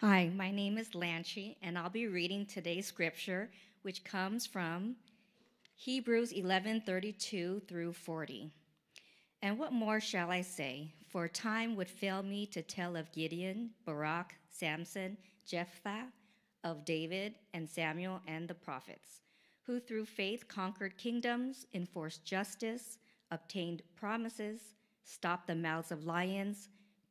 Hi, my name is Lanchi, and I'll be reading today's scripture, which comes from Hebrews 11:32 through 40. And what more shall I say? For time would fail me to tell of Gideon, Barak, Samson, Jephthah, of David and Samuel and the prophets, who through faith conquered kingdoms, enforced justice, obtained promises, stopped the mouths of lions,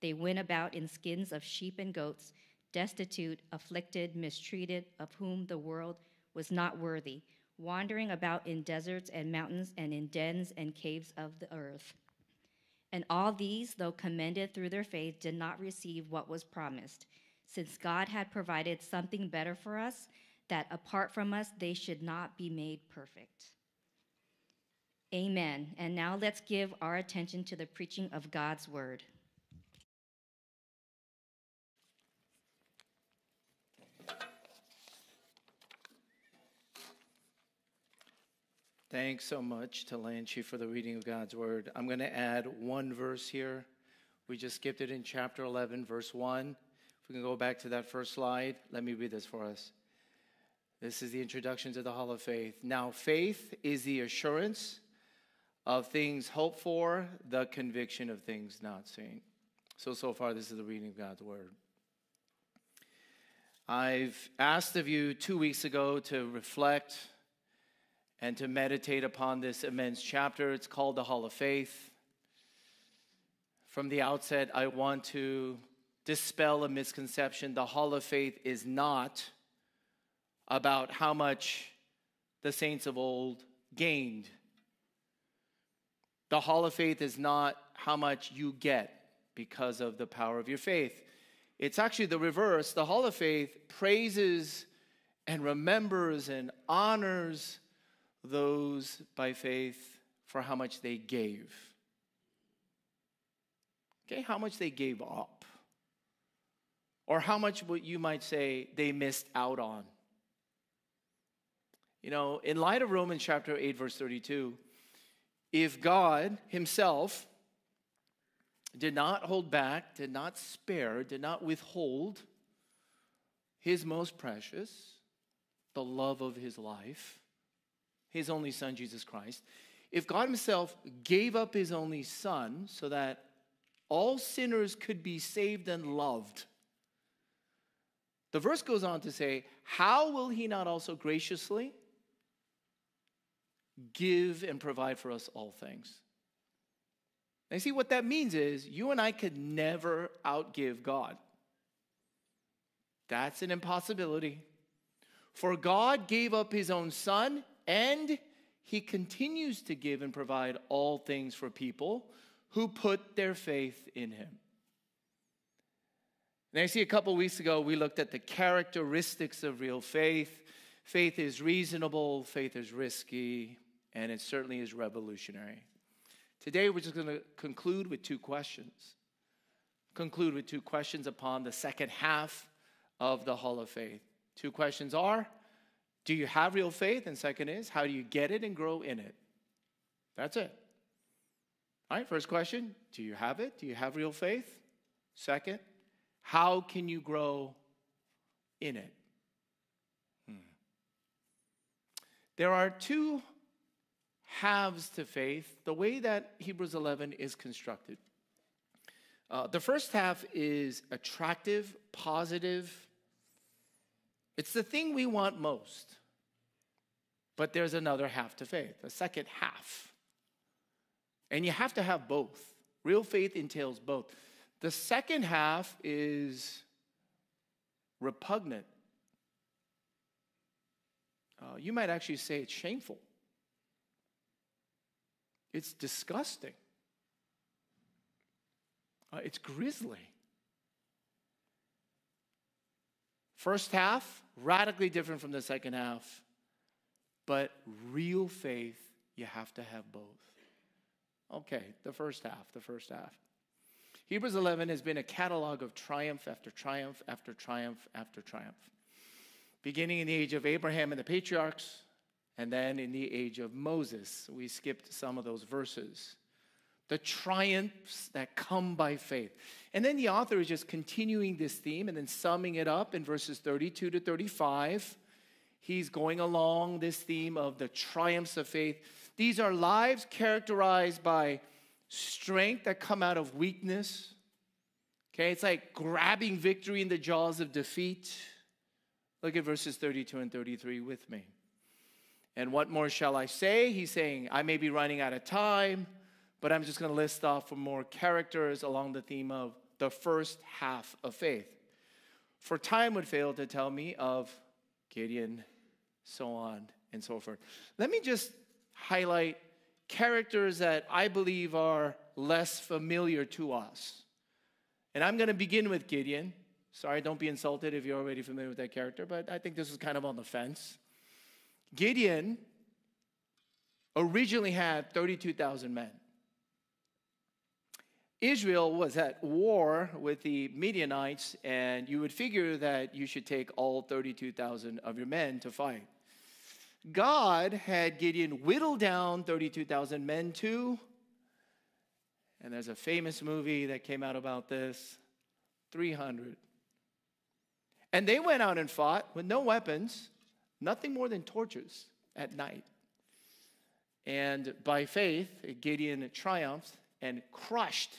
They went about in skins of sheep and goats, destitute, afflicted, mistreated, of whom the world was not worthy, wandering about in deserts and mountains and in dens and caves of the earth. And all these, though commended through their faith, did not receive what was promised, since God had provided something better for us, that apart from us they should not be made perfect. Amen. And now let's give our attention to the preaching of God's word. Thanks so much to Lanchi for the reading of God's word. I'm going to add one verse here. We just skipped it in chapter 11, verse 1. If we can go back to that first slide, let me read this for us. This is the introduction to the Hall of Faith. Now, faith is the assurance of things hoped for, the conviction of things not seen. So, so far, this is the reading of God's word. I've asked of you two weeks ago to reflect and to meditate upon this immense chapter. It's called the Hall of Faith. From the outset, I want to dispel a misconception. The Hall of Faith is not about how much the saints of old gained. The Hall of Faith is not how much you get because of the power of your faith. It's actually the reverse. The Hall of Faith praises and remembers and honors those by faith for how much they gave. Okay, how much they gave up. Or how much what you might say they missed out on. You know, in light of Romans chapter 8, verse 32, if God Himself did not hold back, did not spare, did not withhold His most precious, the love of His life, his only son, Jesus Christ, if God Himself gave up His only Son so that all sinners could be saved and loved, the verse goes on to say, How will He not also graciously give and provide for us all things? And see, what that means is you and I could never outgive God. That's an impossibility. For God gave up His own Son and he continues to give and provide all things for people who put their faith in him. And I see a couple weeks ago we looked at the characteristics of real faith. Faith is reasonable, faith is risky, and it certainly is revolutionary. Today we're just going to conclude with two questions. Conclude with two questions upon the second half of the Hall of Faith. Two questions are do you have real faith? And second is, how do you get it and grow in it? That's it. All right, first question Do you have it? Do you have real faith? Second, how can you grow in it? Hmm. There are two halves to faith, the way that Hebrews 11 is constructed. Uh, the first half is attractive, positive. It's the thing we want most. But there's another half to faith, a second half. And you have to have both. Real faith entails both. The second half is repugnant. Uh, you might actually say it's shameful. It's disgusting. Uh, it's grisly. First half, radically different from the second half. But real faith, you have to have both. Okay, the first half, the first half. Hebrews 11 has been a catalog of triumph after triumph after triumph after triumph. Beginning in the age of Abraham and the patriarchs, and then in the age of Moses. We skipped some of those verses. The triumphs that come by faith. And then the author is just continuing this theme and then summing it up in verses 32 to 35 he's going along this theme of the triumphs of faith. These are lives characterized by strength that come out of weakness. Okay, it's like grabbing victory in the jaws of defeat. Look at verses 32 and 33 with me. And what more shall I say? He's saying, I may be running out of time, but I'm just going to list off more characters along the theme of the first half of faith. For time would fail to tell me of Gideon, so on and so forth. Let me just highlight characters that I believe are less familiar to us. And I'm going to begin with Gideon. Sorry, don't be insulted if you're already familiar with that character, but I think this is kind of on the fence. Gideon originally had 32,000 men. Israel was at war with the Midianites, and you would figure that you should take all 32,000 of your men to fight. God had Gideon whittle down 32,000 men to, and there's a famous movie that came out about this 300. And they went out and fought with no weapons, nothing more than torches at night. And by faith, Gideon triumphed and crushed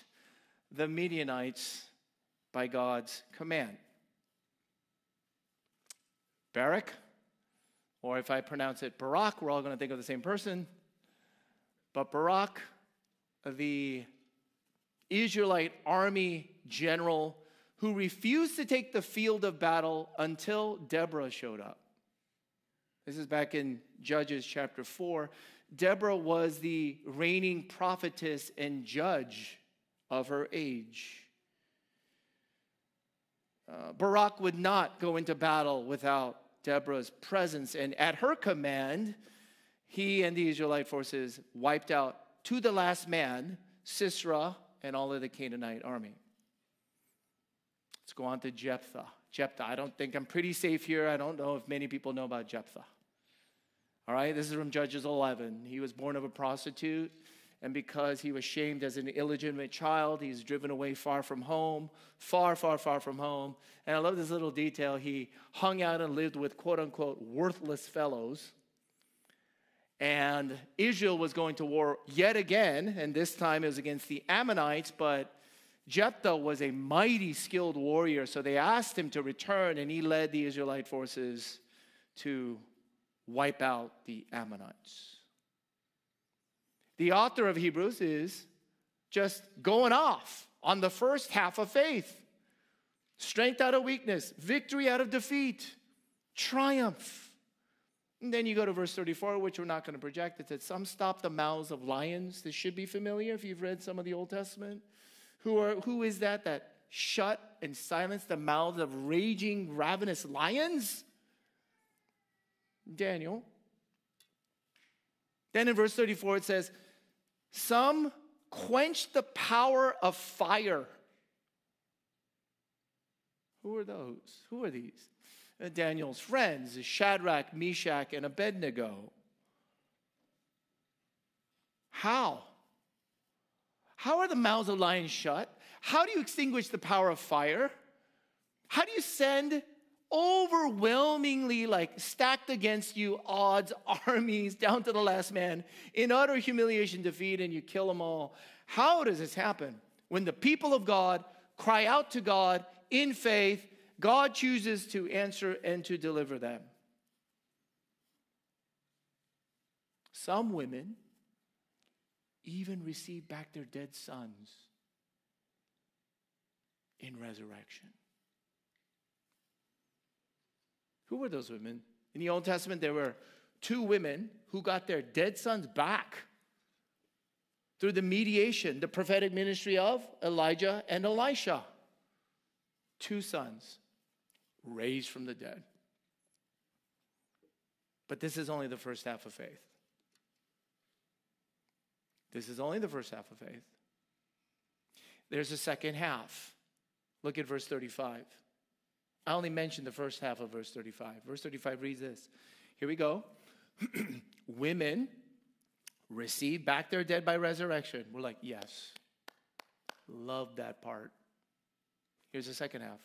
the Midianites by God's command. Barak, or if I pronounce it Barak, we're all going to think of the same person. But Barak, the Israelite army general who refused to take the field of battle until Deborah showed up. This is back in Judges chapter 4. Deborah was the reigning prophetess and judge of her age. Uh, Barak would not go into battle without Deborah's presence. And at her command, he and the Israelite forces wiped out to the last man Sisera and all of the Canaanite army. Let's go on to Jephthah. Jephthah, I don't think I'm pretty safe here. I don't know if many people know about Jephthah. All right, this is from Judges 11. He was born of a prostitute, and because he was shamed as an illegitimate child, he's driven away far from home, far, far, far from home. And I love this little detail. He hung out and lived with quote unquote worthless fellows. And Israel was going to war yet again, and this time it was against the Ammonites, but Jephthah was a mighty skilled warrior, so they asked him to return, and he led the Israelite forces to wipe out the Ammonites. The author of Hebrews is just going off on the first half of faith strength out of weakness, victory out of defeat, triumph. And then you go to verse 34, which we're not going to project. It says, Some stop the mouths of lions. This should be familiar if you've read some of the Old Testament. Who, are, who is that that shut and silence the mouths of raging, ravenous lions? Daniel. Then in verse 34 it says, Some quench the power of fire. Who are those? Who are these? Uh, Daniel's friends, Shadrach, Meshach, and Abednego. How? How are the mouths of lions shut? How do you extinguish the power of fire? How do you send overwhelmingly like stacked against you odds armies down to the last man in utter humiliation defeat and you kill them all. How does this happen? When the people of god cry out to god in faith god chooses to answer and to deliver them. Some women even receive back their dead sons in resurrection who were those women? In the Old Testament, there were two women who got their dead sons back through the mediation, the prophetic ministry of Elijah and Elisha. Two sons raised from the dead. But this is only the first half of faith. This is only the first half of faith. There's a second half. Look at verse 35. I only mentioned the first half of verse 35. Verse 35 reads this. Here we go. Women receive back their dead by resurrection. We're like, yes. Love that part. Here's the second half.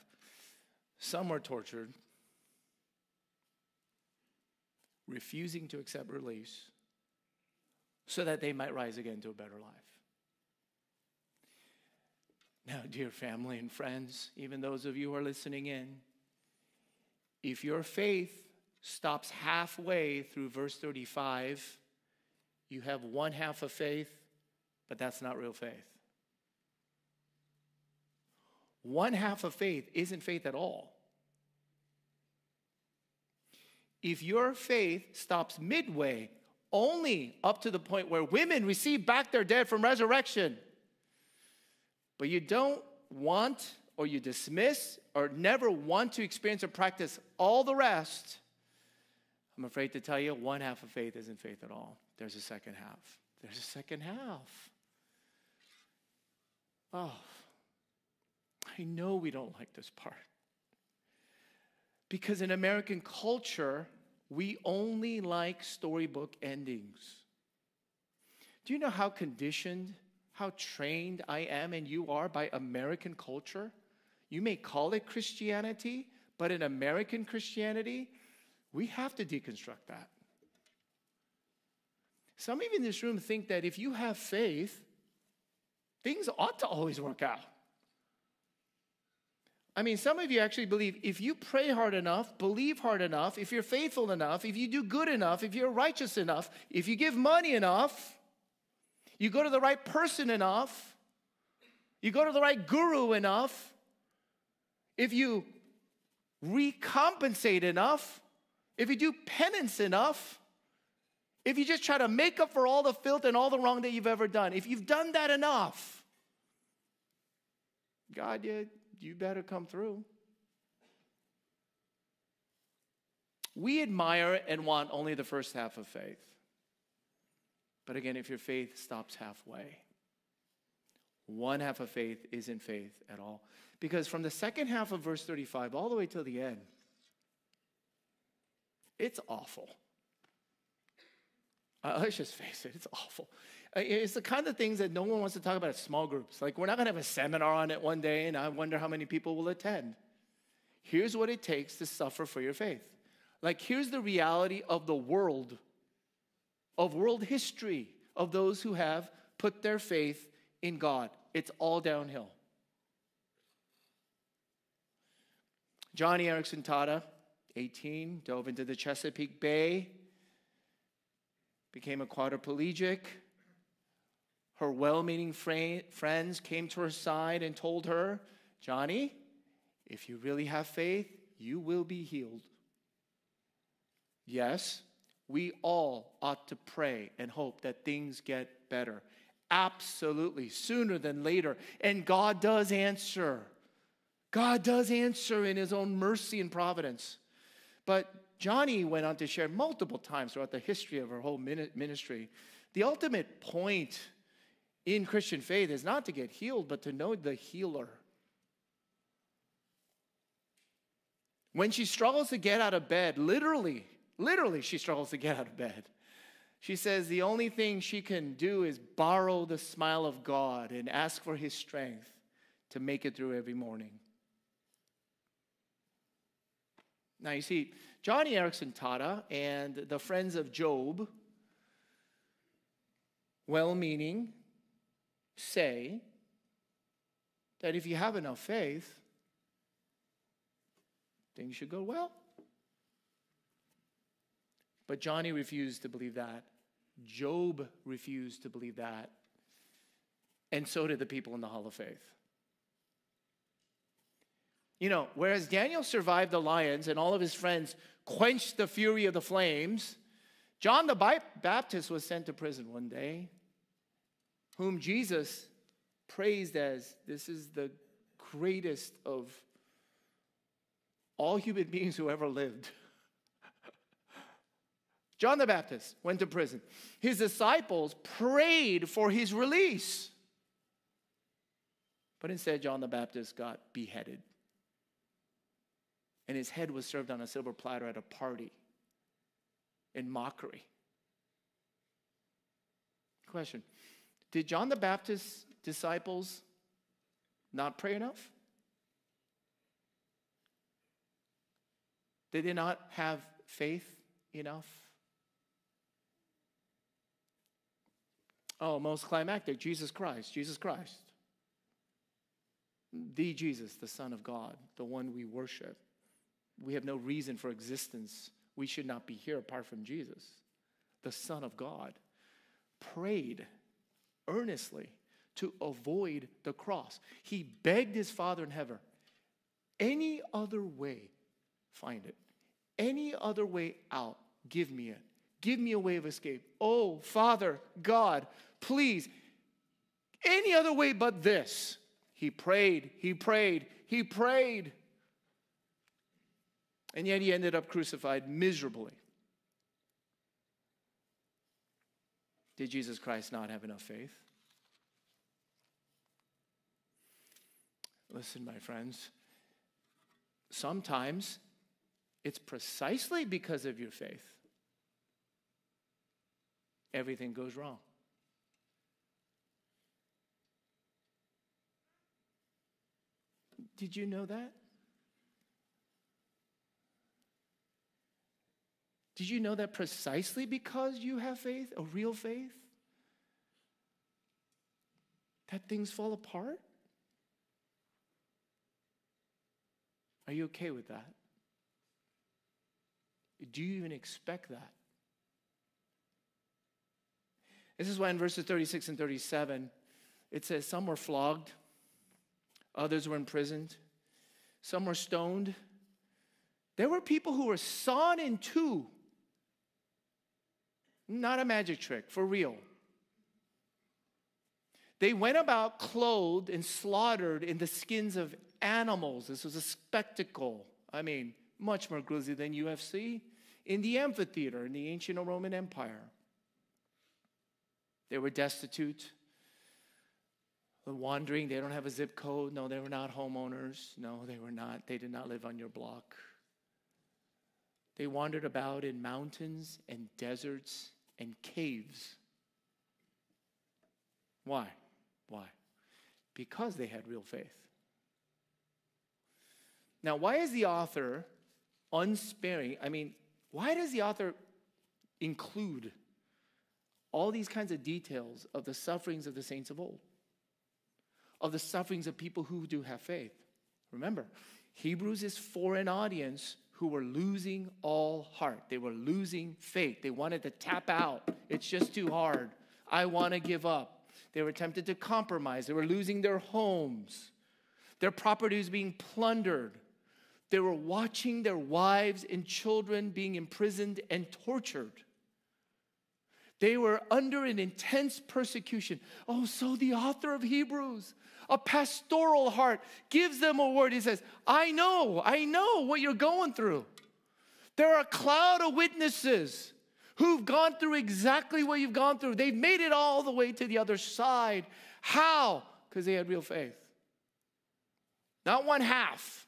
Some were tortured, refusing to accept release so that they might rise again to a better life. Now, dear family and friends, even those of you who are listening in, if your faith stops halfway through verse 35, you have one half of faith, but that's not real faith. One half of faith isn't faith at all. If your faith stops midway, only up to the point where women receive back their dead from resurrection, but you don't want or you dismiss or never want to experience or practice all the rest, I'm afraid to tell you one half of faith isn't faith at all. There's a second half. There's a second half. Oh, I know we don't like this part. Because in American culture, we only like storybook endings. Do you know how conditioned how trained I am and you are by American culture. You may call it Christianity, but in American Christianity, we have to deconstruct that. Some of you in this room think that if you have faith, things ought to always work out. I mean, some of you actually believe if you pray hard enough, believe hard enough, if you're faithful enough, if you do good enough, if you're righteous enough, if you give money enough, you go to the right person enough, you go to the right guru enough, if you recompensate enough, if you do penance enough, if you just try to make up for all the filth and all the wrong that you've ever done, if you've done that enough, God, you, you better come through. We admire and want only the first half of faith. But again, if your faith stops halfway, one half of faith isn't faith at all. Because from the second half of verse 35 all the way till the end, it's awful. Uh, let's just face it, it's awful. Uh, it's the kind of things that no one wants to talk about at small groups. Like, we're not going to have a seminar on it one day, and I wonder how many people will attend. Here's what it takes to suffer for your faith. Like, here's the reality of the world of world history of those who have put their faith in God. It's all downhill. Joni Eareckson Tada, 18, dove into the Chesapeake Bay, became a quadriplegic. Her well meaning friends came to her side and told her, Joni, if you really have faith, you will be healed. Yes, we all ought to pray and hope that things get better. Absolutely, sooner than later. And God does answer. God does answer in His own mercy and providence. But Joni went on to share multiple times throughout the history of her whole ministry the ultimate point in Christian faith is not to get healed, but to know the healer. When she struggles to get out of bed, literally, Literally, she struggles to get out of bed. She says the only thing she can do is borrow the smile of God and ask for his strength to make it through every morning. Now, you see, Joni Eareckson Tada and the friends of Job, well meaning, say that if you have enough faith, things should go well. But Joni refused to believe that. Job refused to believe that. And so did the people in the Hall of Faith. You know, whereas Daniel survived the lions and all of his friends quenched the fury of the flames, John the Baptist was sent to prison one day, whom Jesus praised as this is the greatest of all human beings who ever lived. John the Baptist went to prison. His disciples prayed for his release. But instead, John the Baptist got beheaded. And his head was served on a silver platter at a party in mockery. Question Did John the Baptist's disciples not pray enough? Did they not have faith enough? Oh, most climactic Jesus Christ, Jesus Christ. The Jesus, the Son of God, the one we worship. We have no reason for existence. We should not be here apart from Jesus, the Son of God. Prayed earnestly to avoid the cross. He begged his Father in heaven, any other way, find it. Any other way out, give me it. Give me a way of escape. Oh, Father, God, please, any other way but this. He prayed, he prayed, he prayed. And yet he ended up crucified miserably. Did Jesus Christ not have enough faith? Listen, my friends, sometimes it's precisely because of your faith everything goes wrong. Did you know that? Did you know that precisely because you have faith, a real faith, that things fall apart? Are you okay with that? Do you even expect that? This is why in verses 36 and 37, it says, Some were flogged, others were imprisoned, some were stoned. There were people who were sawn in two. Not a magic trick, for real. They went about clothed and slaughtered in the skins of animals. This was a spectacle. I mean, much more grisly than UFC in the amphitheater in the ancient Roman Empire. They were destitute, wandering. They don't have a zip code. No, they were not homeowners. No, they were not. They did not live on your block. They wandered about in mountains and deserts and caves. Why? Why? Because they had real faith. Now, why is the author unsparing? I mean, why does the author include all these kinds of details of the sufferings of the saints of old, of the sufferings of people who do have faith? Remember, Hebrews is for an audience who were losing all heart. They were losing faith. They wanted to tap out. It's just too hard. I want to give up. They were tempted to compromise. They were losing their homes. Their property was being plundered. They were watching their wives and children being imprisoned and tortured. They were under an intense persecution. Oh, so the author of Hebrews, a pastoral heart, gives them a word. He says, I know, I know what you're going through. There are a cloud of witnesses who've gone through exactly what you've gone through. They've made it all the way to the other side. How? Because they had real faith. Not one half,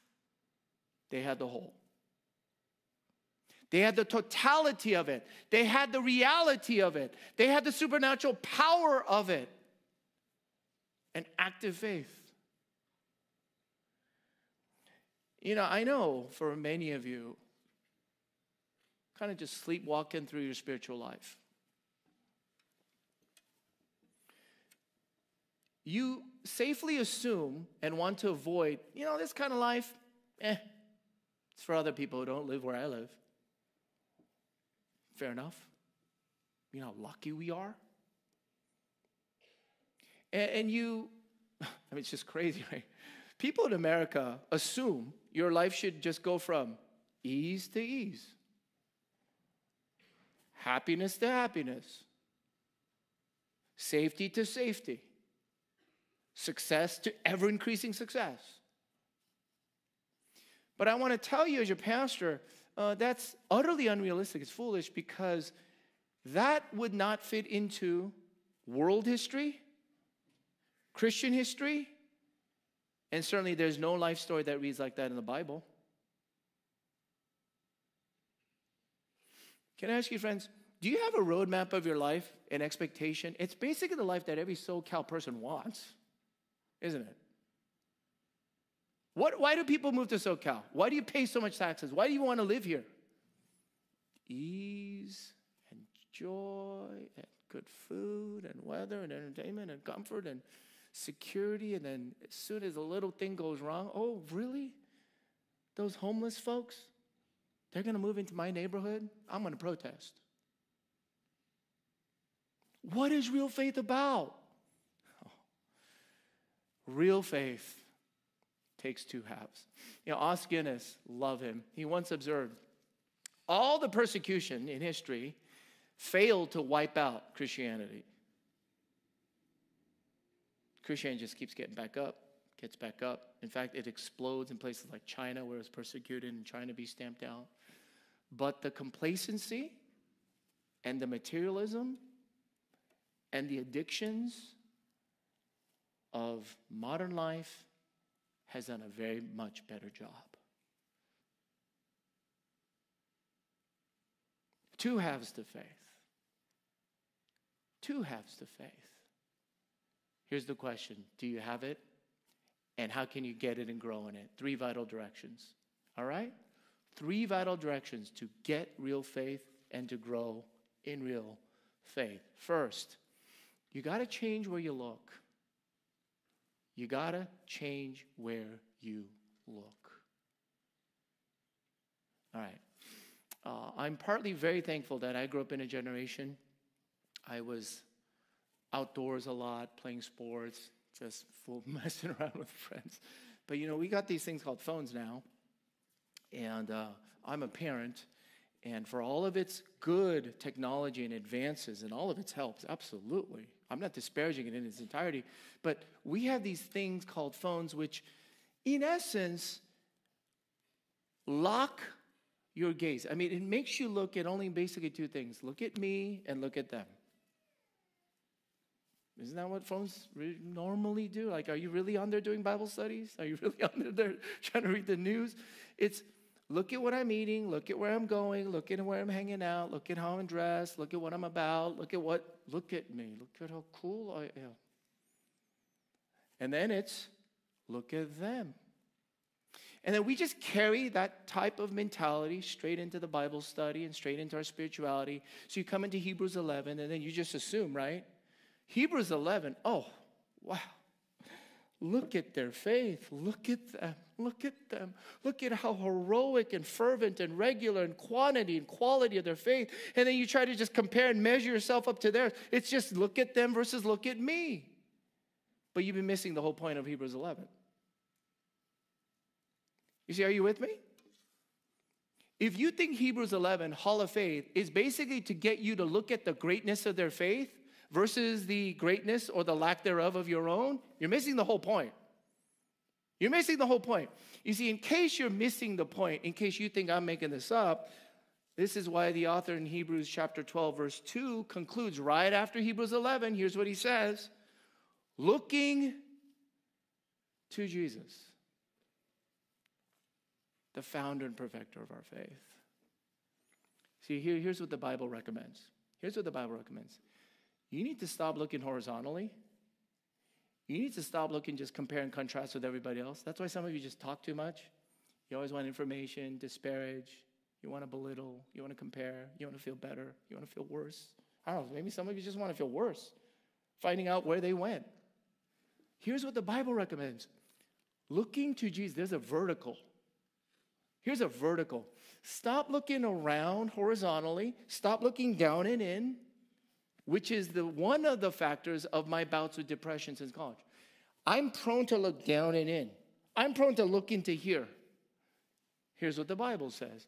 they had the whole. They had the totality of it. They had the reality of it. They had the supernatural power of it. An active faith. You know, I know for many of you, kind of just sleepwalking through your spiritual life. You safely assume and want to avoid, you know, this kind of life, eh, it's for other people who don't live where I live. Fair enough. You know how lucky we are? And, and you, I mean, it's just crazy, right? People in America assume your life should just go from ease to ease, happiness to happiness, safety to safety, success to ever increasing success. But I want to tell you, as your pastor, uh, that's utterly unrealistic. It's foolish because that would not fit into world history, Christian history, and certainly there's no life story that reads like that in the Bible. Can I ask you, friends, do you have a roadmap of your life, an expectation? It's basically the life that every SoCal person wants, isn't it? What, why do people move to SoCal? Why do you pay so much taxes? Why do you want to live here? Ease and joy and good food and weather and entertainment and comfort and security. And then as soon as a little thing goes wrong, oh, really? Those homeless folks? They're going to move into my neighborhood? I'm going to protest. What is real faith about? Oh. Real faith takes two halves. You know, Os Guinness, love him. He once observed all the persecution in history failed to wipe out Christianity. Christianity just keeps getting back up, gets back up. In fact, it explodes in places like China, where it's persecuted and trying to be stamped out. But the complacency and the materialism and the addictions of modern life has done a very much better job. Two halves to faith. Two halves to faith. Here's the question Do you have it? And how can you get it and grow in it? Three vital directions. All right? Three vital directions to get real faith and to grow in real faith. First, you got to change where you look. You got to change where you look. All right. Uh, I'm partly very thankful that I grew up in a generation. I was outdoors a lot, playing sports, just full messing around with friends. But you know, we got these things called phones now, and uh, I'm a parent, and for all of its good technology and advances and all of its helps, absolutely, I'm not disparaging it in its entirety, but we have these things called phones, which, in essence, lock your gaze. I mean, it makes you look at only basically two things look at me and look at them. Isn't that what phones normally do? Like, are you really on there doing Bible studies? Are you really on there trying to read the news? It's look at what I'm eating, look at where I'm going, look at where I'm hanging out, look at how I'm dressed, look at what I'm about, look at what, look at me, look at how cool I am. And then it's look at them. And then we just carry that type of mentality straight into the Bible study and straight into our spirituality. So you come into Hebrews 11 and then you just assume, right? Hebrews 11, oh, wow. Look at their faith. Look at them. Look at them. Look at how heroic and fervent and regular and quantity and quality of their faith. And then you try to just compare and measure yourself up to theirs. It's just look at them versus look at me. But you've been missing the whole point of Hebrews 11. You see, are you with me? If you think Hebrews 11, Hall of Faith, is basically to get you to look at the greatness of their faith, versus the greatness or the lack thereof of your own, you're missing the whole point. You're missing the whole point. You see, in case you're missing the point, in case you think I'm making this up, this is why the author in Hebrews chapter 12, verse 2 concludes right after Hebrews 11. Here's what he says looking to Jesus, the founder and perfecter of our faith. See, here, here's what the Bible recommends. Here's what the Bible recommends you need to stop looking horizontally. You need to stop looking just compare and contrast with everybody else. That's why some of you just talk too much. You always want information, disparage, you want to belittle, you want to compare, you want to feel better, you want to feel worse. I don't know, maybe some of you just want to feel worse, finding out where they went. Here's what the Bible recommends looking to Jesus, there's a vertical. Here's a vertical. Stop looking around horizontally, stop looking down and in, which is the one of the factors of my bouts with depression since college. I'm prone to look down and in. I'm prone to look into here. Here's what the Bible says.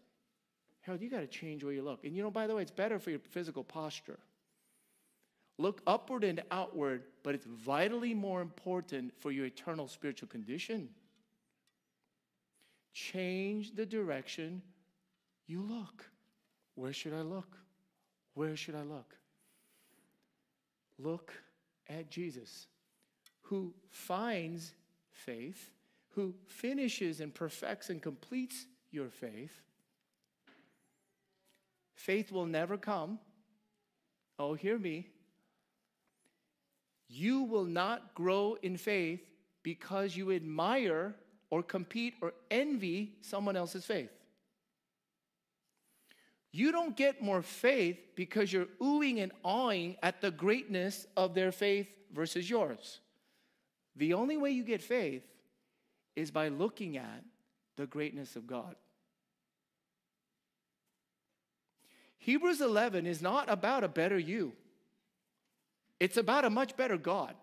Harold, you got to change where you look. And you know, by the way, it's better for your physical posture. Look upward and outward, but it's vitally more important for your eternal spiritual condition. change the direction you look. Where should I look? Where should I look? Look at Jesus, who finds faith, who finishes and perfects and completes your faith. Faith will never come. Oh, hear me. You will not grow in faith because you admire or compete or envy someone else's faith. You don't get more faith because you're oohing and awing at the greatness of their faith versus yours. The only way you get faith is by looking at the greatness of God. Hebrews 11 is not about a better you, it's about a much better God.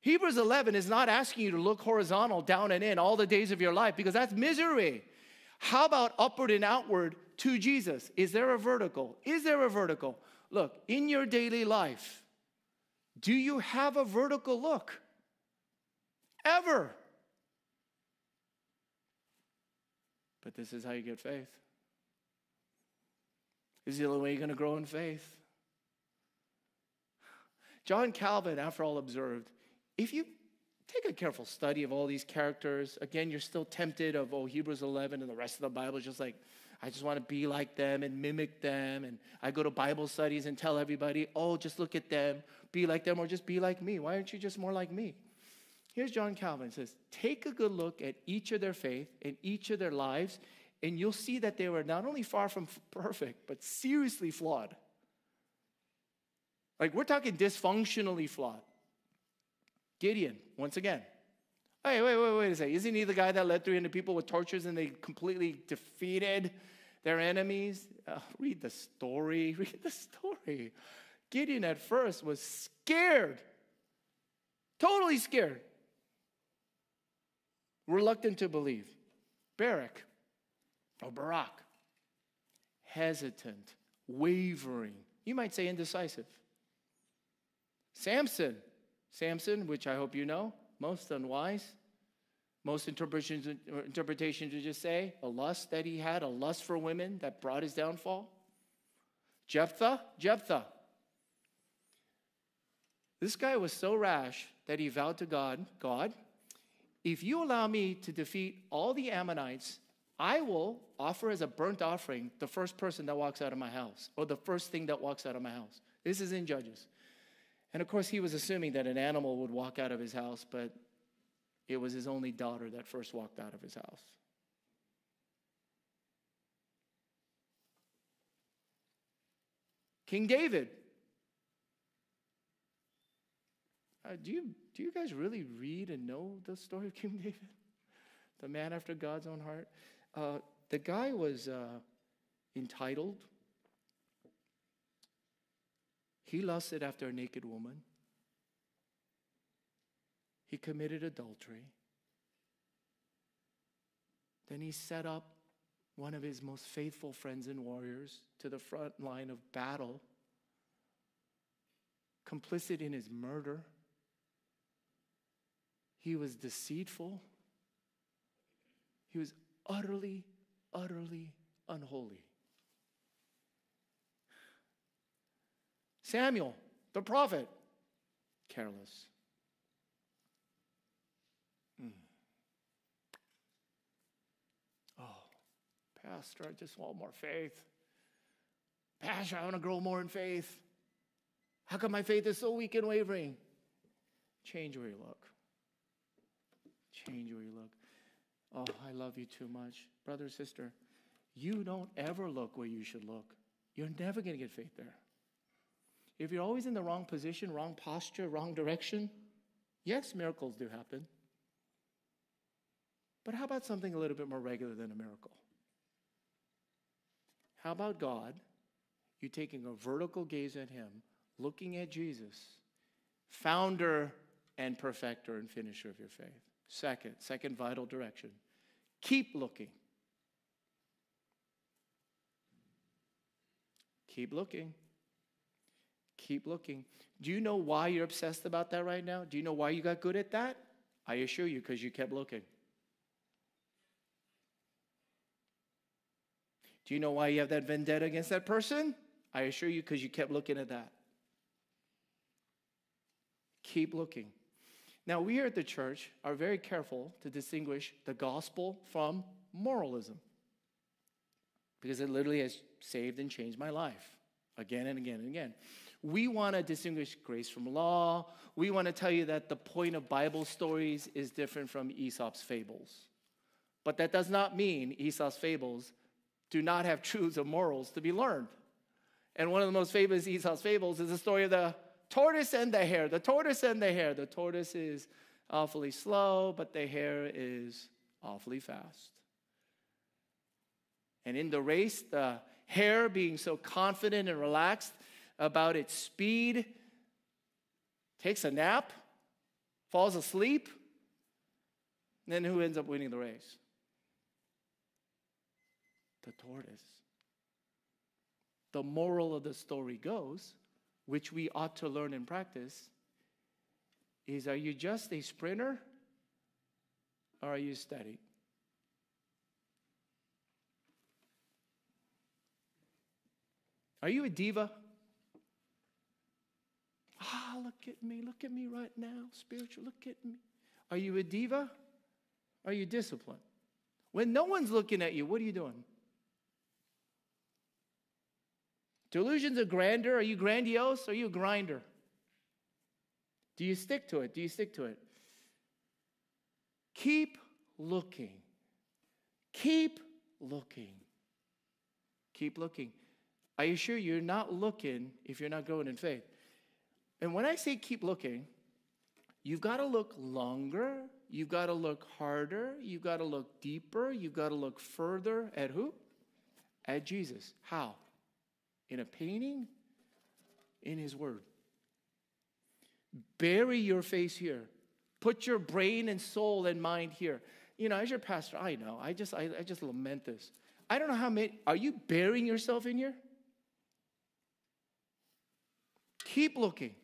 Hebrews 11 is not asking you to look horizontal, down and in all the days of your life because that's misery. How about upward and outward to Jesus? Is there a vertical? Is there a vertical? Look, in your daily life, do you have a vertical look? Ever? But this is how you get faith. This is the only way you're going to grow in faith. John Calvin, after all, observed if you take a careful study of all these characters, again, you're still tempted of, oh, Hebrews 11 and the rest of the Bible is just like, I just want to be like them and mimic them. And I go to Bible studies and tell everybody, oh, just look at them, be like them, or just be like me. Why aren't you just more like me? Here's John Calvin says, take a good look at each of their faith and each of their lives, and you'll see that they were not only far from perfect, but seriously flawed. Like we're talking dysfunctionally flawed. Gideon, once again. Hey, wait, wait, wait a second. Isn't he the guy that led 300 people with torches and they completely defeated their enemies? Uh, read the story. Read the story. Gideon at first was scared, totally scared, reluctant to believe. Barak or Barak, hesitant, wavering. You might say indecisive. Samson, Samson, which I hope you know, most unwise. Most interpretations, interpretations would just say a lust that he had, a lust for women that brought his downfall. Jephthah, Jephthah. This guy was so rash that he vowed to God, God, if you allow me to defeat all the Ammonites, I will offer as a burnt offering the first person that walks out of my house, or the first thing that walks out of my house. This is in Judges. And of course, he was assuming that an animal would walk out of his house, but it was his only daughter that first walked out of his house. King David. Uh, do, you, do you guys really read and know the story of King David? The man after God's own heart? Uh, the guy was uh, entitled, he lusted after a naked woman. He committed adultery. Then he set up one of his most faithful friends and warriors to the front line of battle, complicit in his murder. He was deceitful. He was utterly, utterly unholy. Samuel, the prophet, careless. Mm. Oh, Pastor, I just want more faith. Pastor, I want to grow more in faith. How come my faith is so weak and wavering? Change where you look. Change where you look. Oh, I love you too much. Brother, sister, you don't ever look where you should look. You're never going to get faith there. If you're always in the wrong position, wrong posture, wrong direction, yes, miracles do happen. But how about something a little bit more regular than a miracle? How about God, you taking a vertical gaze at Him, looking at Jesus, founder and perfecter and finisher of your faith? Second, second vital direction keep looking. Keep looking. Keep looking. Do you know why you're obsessed about that right now? Do you know why you got good at that? I assure you, because you kept looking. Do you know why you have that vendetta against that person? I assure you, because you kept looking at that. Keep looking. Now, we here at the church are very careful to distinguish the gospel from moralism because it literally has saved and changed my life again and again and again. We want to distinguish grace from law. We want to tell you that the point of Bible stories is different from Aesop's fables. But that does not mean Aesop's fables do not have truths or morals to be learned. And one of the most famous Aesop's fables is the story of the tortoise and the hare. The tortoise and the hare. The tortoise is awfully slow, but the hare is awfully fast. And in the race, the hare, being so confident and relaxed about its speed, takes a nap, falls asleep. Then who ends up winning the race? The tortoise. The moral of the story goes, which we ought to learn and practice, is are you just a sprinter or are you steady? Are you a diva? Ah, look at me, look at me right now, spiritual, look at me. Are you a diva? Are you disciplined? When no one's looking at you, what are you doing? Delusions of grandeur. Are you grandiose? Are you a grinder? Do you stick to it? Do you stick to it? Keep looking. Keep looking. Keep looking. I assure you, you're not looking if you're not growing in faith. And when I say keep looking, you've got to look longer, you've got to look harder, you've got to look deeper, you've got to look further at who? At Jesus. How? In a painting? In His Word. Bury your face here. Put your brain and soul and mind here. You know, as your pastor, I know. I just I, I just lament this. I don't know how many are you burying yourself in here? Keep looking.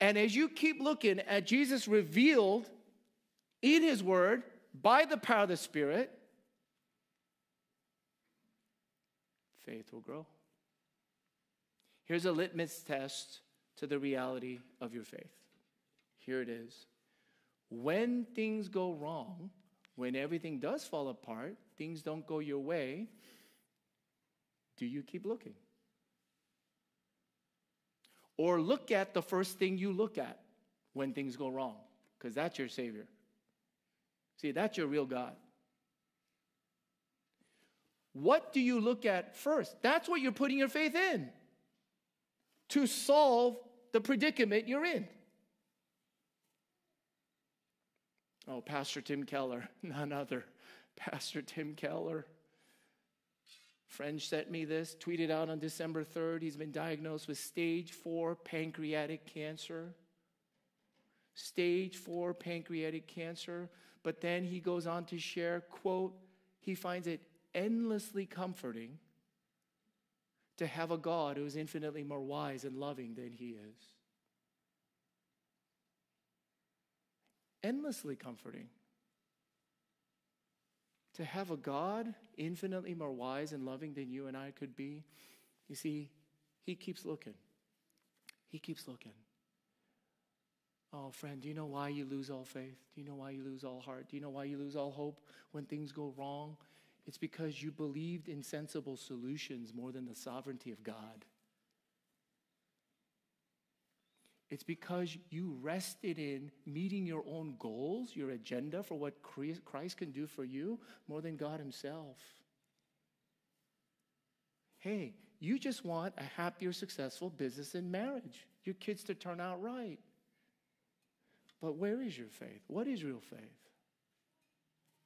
And as you keep looking at Jesus revealed in his word by the power of the Spirit, faith will grow. Here's a litmus test to the reality of your faith. Here it is. When things go wrong, when everything does fall apart, things don't go your way, do you keep looking? Or look at the first thing you look at when things go wrong, because that's your Savior. See, that's your real God. What do you look at first? That's what you're putting your faith in to solve the predicament you're in. Oh, Pastor Tim Keller, none other. Pastor Tim Keller. Friend sent me this, tweeted out on December 3rd. He's been diagnosed with stage four pancreatic cancer. Stage four pancreatic cancer. But then he goes on to share, quote, he finds it endlessly comforting to have a God who is infinitely more wise and loving than he is. Endlessly comforting to have a God infinitely more wise and loving than you and I could be, you see, He keeps looking. He keeps looking. Oh, friend, do you know why you lose all faith? Do you know why you lose all heart? Do you know why you lose all hope when things go wrong? It's because you believed in sensible solutions more than the sovereignty of God. It's because you rested in meeting your own goals, your agenda for what Christ can do for you, more than God Himself. Hey, you just want a happier, successful business and marriage, your kids to turn out right. But where is your faith? What is real faith?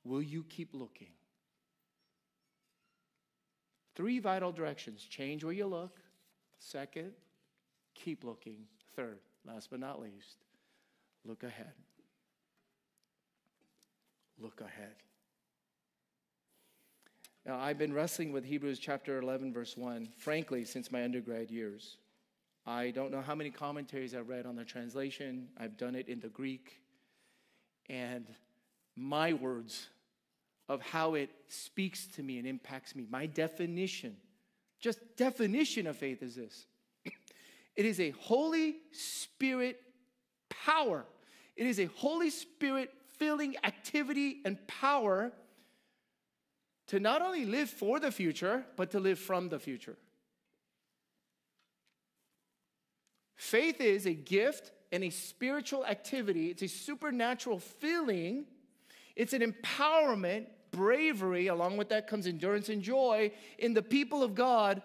Will you keep looking? Three vital directions change where you look. Second, keep looking. Third, last but not least, look ahead. Look ahead. Now, I've been wrestling with Hebrews chapter 11, verse 1, frankly, since my undergrad years. I don't know how many commentaries I've read on the translation. I've done it in the Greek. And my words of how it speaks to me and impacts me. My definition, just definition of faith is this it is a Holy Spirit power, it is a Holy Spirit filling activity and power to not only live for the future, but to live from the future. Faith is a gift and a spiritual activity, it's a supernatural feeling, it's an empowerment, bravery, along with that comes endurance and joy in the people of God.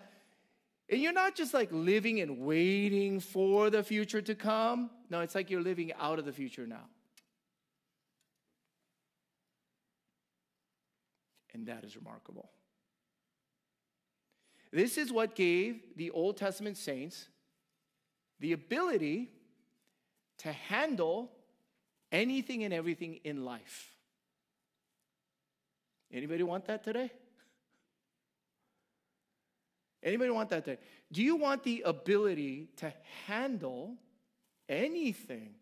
And you're not just like living and waiting for the future to come. No, it's like you're living out of the future now. And that is remarkable. This is what gave the Old Testament saints the ability to handle anything and everything in life. Anybody want that today? Anybody want that today? Do you want the ability to handle anything,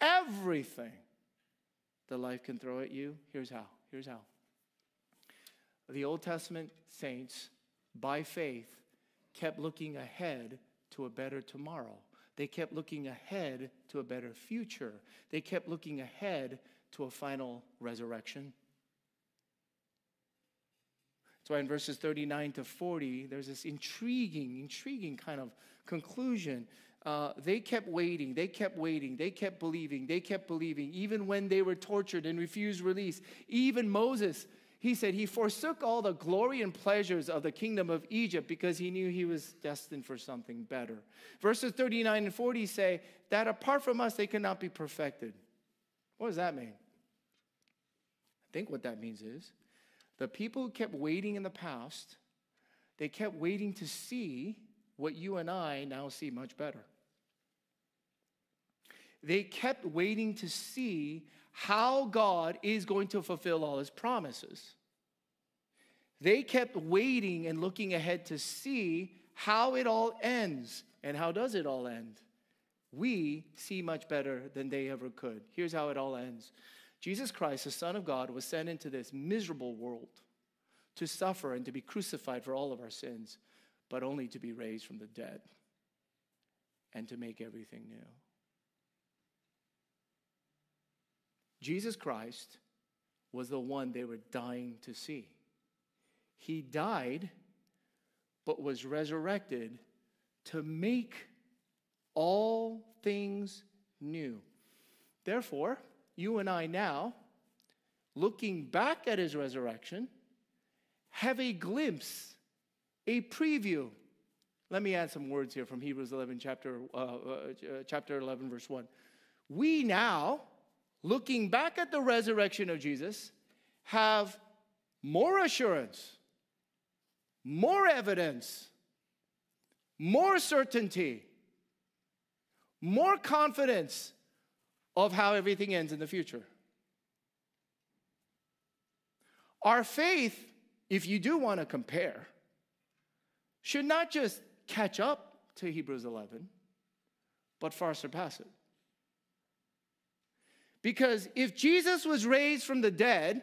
everything that life can throw at you? Here's how. Here's how. The Old Testament saints, by faith, kept looking ahead to a better tomorrow. They kept looking ahead to a better future. They kept looking ahead to a final resurrection. That's why in verses 39 to 40, there's this intriguing, intriguing kind of conclusion. Uh, they kept waiting, they kept waiting, they kept believing, they kept believing, even when they were tortured and refused release. Even Moses, he said he forsook all the glory and pleasures of the kingdom of Egypt because he knew he was destined for something better. Verses 39 and 40 say that apart from us, they cannot be perfected. What does that mean? I think what that means is the people who kept waiting in the past, they kept waiting to see what you and I now see much better. They kept waiting to see how God is going to fulfill all his promises. They kept waiting and looking ahead to see how it all ends. And how does it all end? We see much better than they ever could. Here's how it all ends Jesus Christ, the Son of God, was sent into this miserable world to suffer and to be crucified for all of our sins, but only to be raised from the dead and to make everything new. Jesus Christ was the one they were dying to see. He died, but was resurrected to make all things new. Therefore, you and I now, looking back at his resurrection, have a glimpse, a preview. Let me add some words here from Hebrews 11, chapter, uh, uh, chapter 11, verse 1. We now, looking back at the resurrection of Jesus, have more assurance, more evidence, more certainty, more confidence of how everything ends in the future. Our faith, if you do want to compare, should not just catch up to Hebrews 11, but far surpass it. Because if Jesus was raised from the dead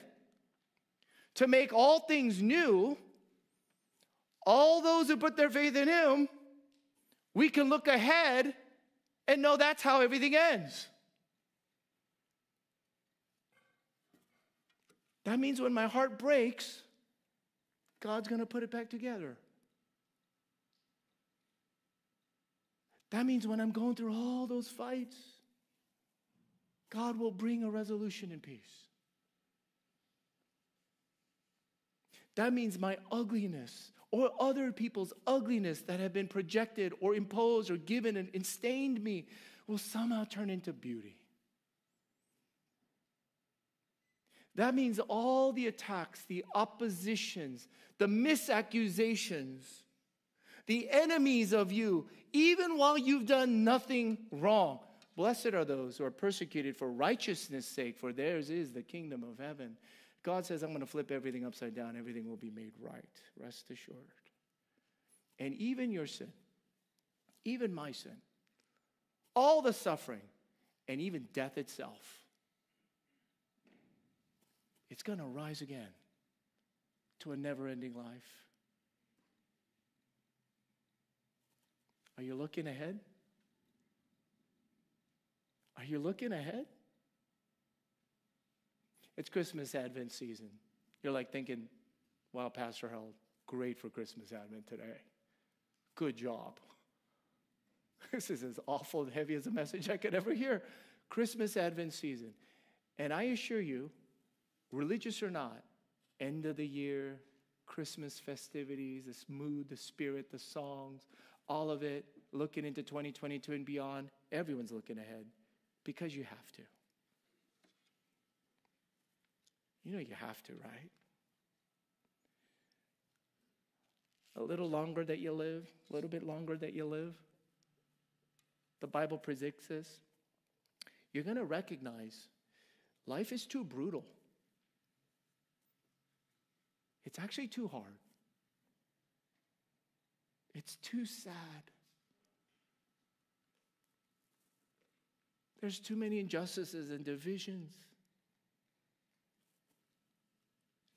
to make all things new, all those who put their faith in him, we can look ahead and know that's how everything ends. That means when my heart breaks, God's going to put it back together. That means when I'm going through all those fights, God will bring a resolution in peace. That means my ugliness or other people's ugliness that have been projected or imposed or given and, stained me will somehow turn into beauty. That means all the attacks, the oppositions, the misaccusations, the enemies of you, even while you've done nothing wrong, Blessed are those who are persecuted for righteousness' sake, for theirs is the kingdom of heaven. God says, I'm going to flip everything upside down. Everything will be made right. Rest assured. And even your sin, even my sin, all the suffering, and even death itself it's going to rise again to a never ending life. Are you looking ahead? Are you looking ahead? It's Christmas Advent season. You're like thinking, wow, Pastor Harold, great for Christmas Advent today. Good job. This is as awful and heavy as a message I could ever hear. Christmas Advent season. And I assure you, religious or not, end of the year, Christmas festivities, this mood, the spirit, the songs, all of it, looking into 2022 and beyond, everyone's looking ahead because you have to. You know you have to, right? A little longer that you live, a little bit longer that you live, the Bible predicts this. You're going to recognize life is too brutal. It's actually too hard. It's too sad. There's too many injustices and divisions.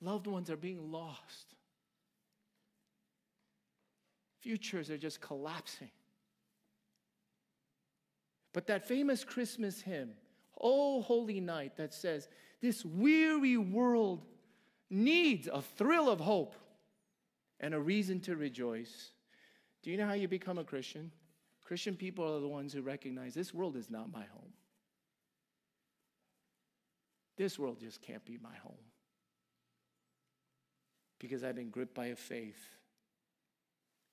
Loved ones are being lost. Futures are just collapsing. But that famous Christmas hymn, Oh Holy Night, that says, This weary world needs a thrill of hope and a reason to rejoice. Do you know how you become a Christian? Christian people are the ones who recognize this world is not my home. This world just can't be my home. Because I've been gripped by a faith.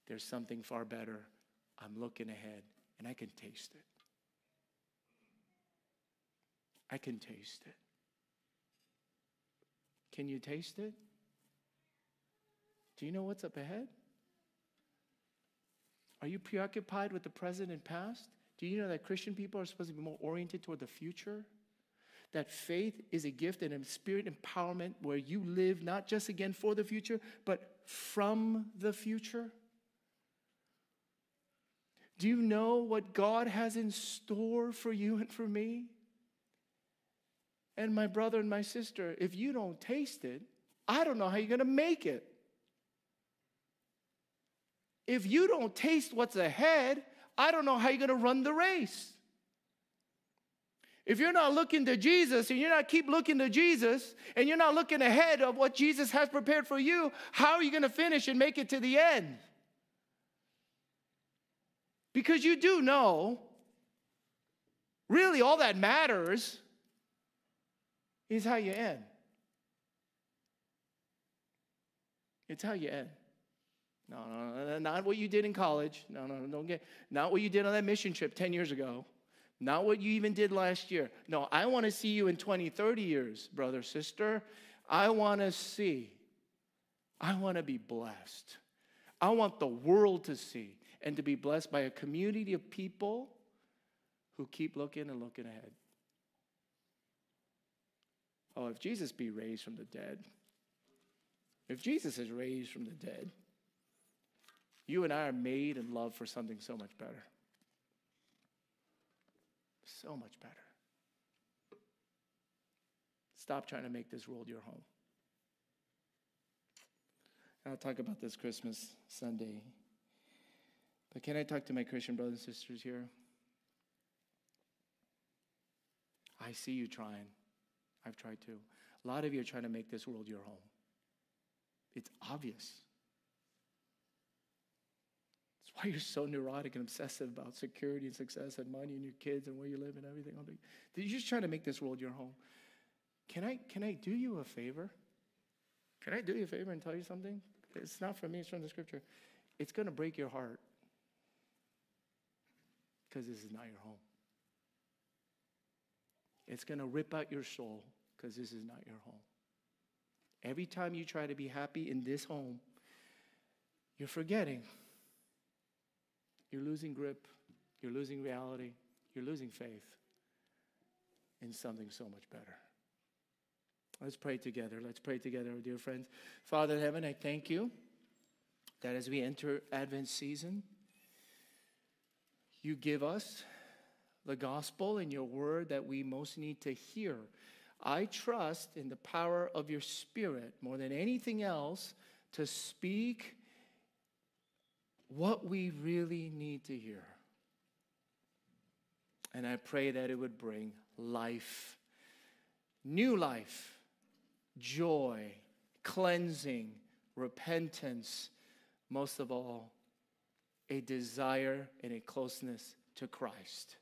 There's something far better. I'm looking ahead and I can taste it. I can taste it. Can you taste it? Do you know what's up ahead? Are you preoccupied with the present and past? Do you know that Christian people are supposed to be more oriented toward the future? That faith is a gift and a spirit empowerment where you live not just again for the future, but from the future? Do you know what God has in store for you and for me? And my brother and my sister, if you don't taste it, I don't know how you're going to make it. If you don't taste what's ahead, I don't know how you're going to run the race. If you're not looking to Jesus and you're not keep looking to Jesus and you're not looking ahead of what Jesus has prepared for you, how are you going to finish and make it to the end? Because you do know, really, all that matters is how you end. It's how you end. No, no, no, not what you did in college. No, no, don't get, not what you did on that mission trip 10 years ago. Not what you even did last year. No, I want to see you in 20, 30 years, brother, sister. I want to see. I want to be blessed. I want the world to see and to be blessed by a community of people who keep looking and looking ahead. Oh, if Jesus be raised from the dead, if Jesus is raised from the dead, you and I are made and loved for something so much better. So much better. Stop trying to make this world your home. I'll talk about this Christmas Sunday. But can I talk to my Christian brothers and sisters here? I see you trying. I've tried to. A lot of you are trying to make this world your home. It's obvious. That's why you're so neurotic and obsessive about security and success and money and your kids and where you live and everything. You're just trying to make this world your home. Can I, can I do you a favor? Can I do you a favor and tell you something? It's not from me, it's from the scripture. It's going to break your heart because this is not your home. It's going to rip out your soul because this is not your home. Every time you try to be happy in this home, you're forgetting. You're losing grip. You're losing reality. You're losing faith in something so much better. Let's pray together. Let's pray together, dear friends. Father in heaven, I thank you that as we enter Advent season, you give us the gospel and your word that we most need to hear I trust in the power of your Spirit more than anything else to speak what we really need to hear. And I pray that it would bring life, new life, joy, cleansing, repentance, most of all, a desire and a closeness to Christ.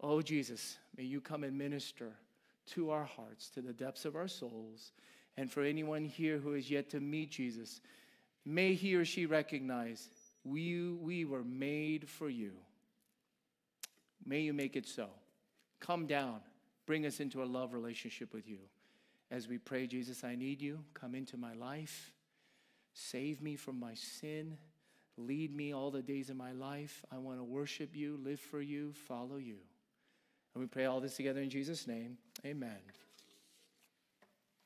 Oh, Jesus, may you come and minister to our hearts, to the depths of our souls. And for anyone here who is yet to meet Jesus, may he or she recognize we, we were made for you. May you make it so. Come down, bring us into a love relationship with you. As we pray, Jesus, I need you. Come into my life. Save me from my sin. Lead me all the days of my life. I want to worship you, live for you, follow you. And we pray all this together in Jesus' name. Amen.